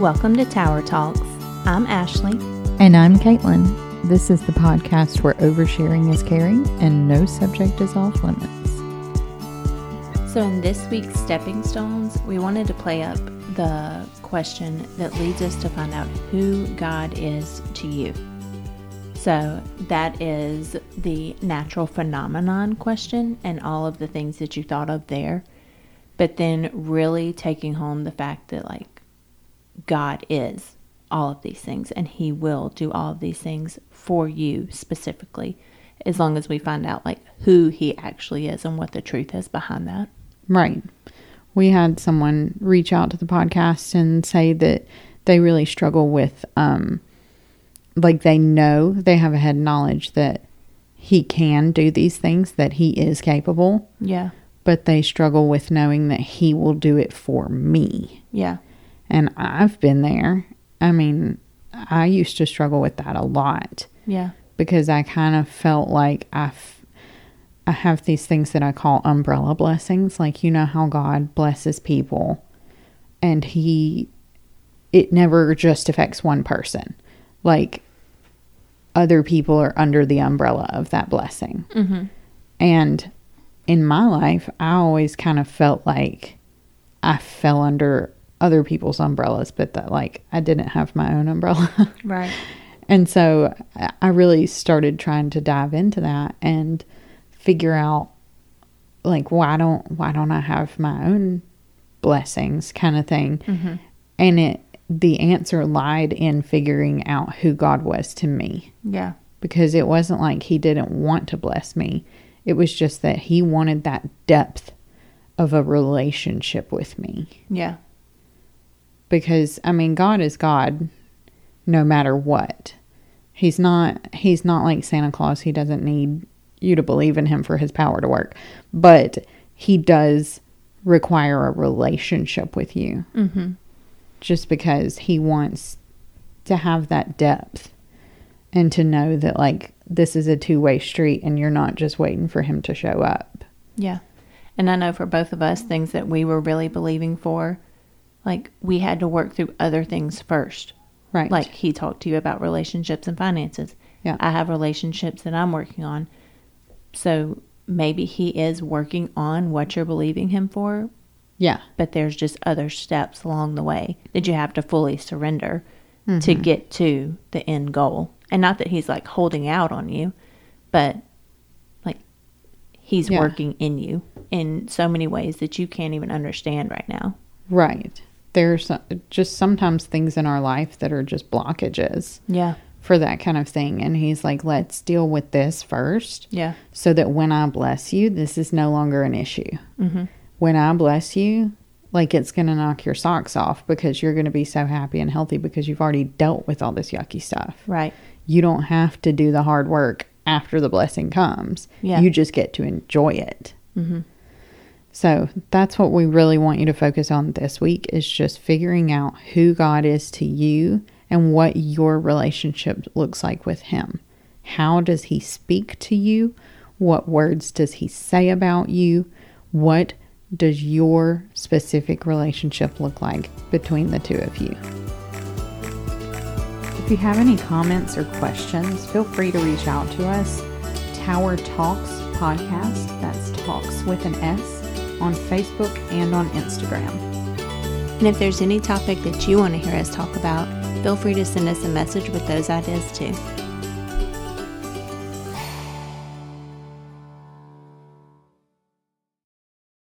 Welcome to Tower Talks. I'm Ashley. And I'm Caitlin. This is the podcast where oversharing is caring and no subject is off limits. So, in this week's Stepping Stones, we wanted to play up the question that leads us to find out who God is to you. So, that is the natural phenomenon question and all of the things that you thought of there. But then, really taking home the fact that, like, God is all of these things and He will do all of these things for you specifically, as long as we find out, like, who He actually is and what the truth is behind that. Right. We had someone reach out to the podcast and say that they really struggle with, um, like, they know they have a head knowledge that He can do these things, that He is capable, Yeah. but they struggle with knowing that He will do it for me. Yeah. And I've been there. I mean, I used to struggle with that a lot Yeah. because I kind of felt like I, f- I have these things that I call umbrella blessings. Like, you know how God blesses people and He, it never just affects one person. Like, other people are under the umbrella of that blessing. Mm-hmm. And in my life, I always kind of felt like I fell under other people's umbrellas, but that like I didn't have my own umbrella. Right. and so I- really started trying to dive into that and figure out like why don't why don't I have my own blessings kind of thing. Mm-hmm. And it the answer lied in figuring out who God was to me Yeah. because it wasn't like he didn't want to bless me. It was just that he wanted that depth of a relationship with me. Yeah. Because I mean God is God no matter what. He's not he's not like Santa Claus. He doesn't need you to believe in him for his power to work. But he does require a relationship with you Mm-hmm. just because he wants to have that depth and to know that like this is a two-way street and you're not just waiting for him to show up. Yeah. And I know for both of us, things that we were really believing for, like we had to work through other things first. Right. Like he talked to you about relationships and finances. Yeah. I have relationships that I'm working on. So maybe he is working on what you're believing him for, yeah. but there's just other steps along the way that you have to fully surrender to mm-hmm. get to the end goal. And not that he's like holding out on you, but like he's Yeah. working in you in so many ways that you can't even understand right now. Right. There's just sometimes things in our life that are just blockages Yeah. for that kind of thing and he's like let's deal with this first Yeah. so that when I bless you this is no longer an issue. Mm-hmm. when I bless you, like it's going to knock your socks off because you're going to be so happy and healthy because you've already dealt with all this yucky stuff. Right. You don't have to do the hard work after the blessing comes. Yeah. You just get to enjoy it. Mm-hmm. So that's what we really want you to focus on this week is just figuring out who God is to you and what your relationship looks like with Him. How does He speak to you? What words does He say about you? What does your specific relationship look like between the two of you? If you have any comments or questions, feel free to reach out to us. Tower Talks Podcast, that's Talks with an S, on Facebook and on Instagram. And if there's any topic that you want to hear us talk about, feel free to send us a message with those ideas too.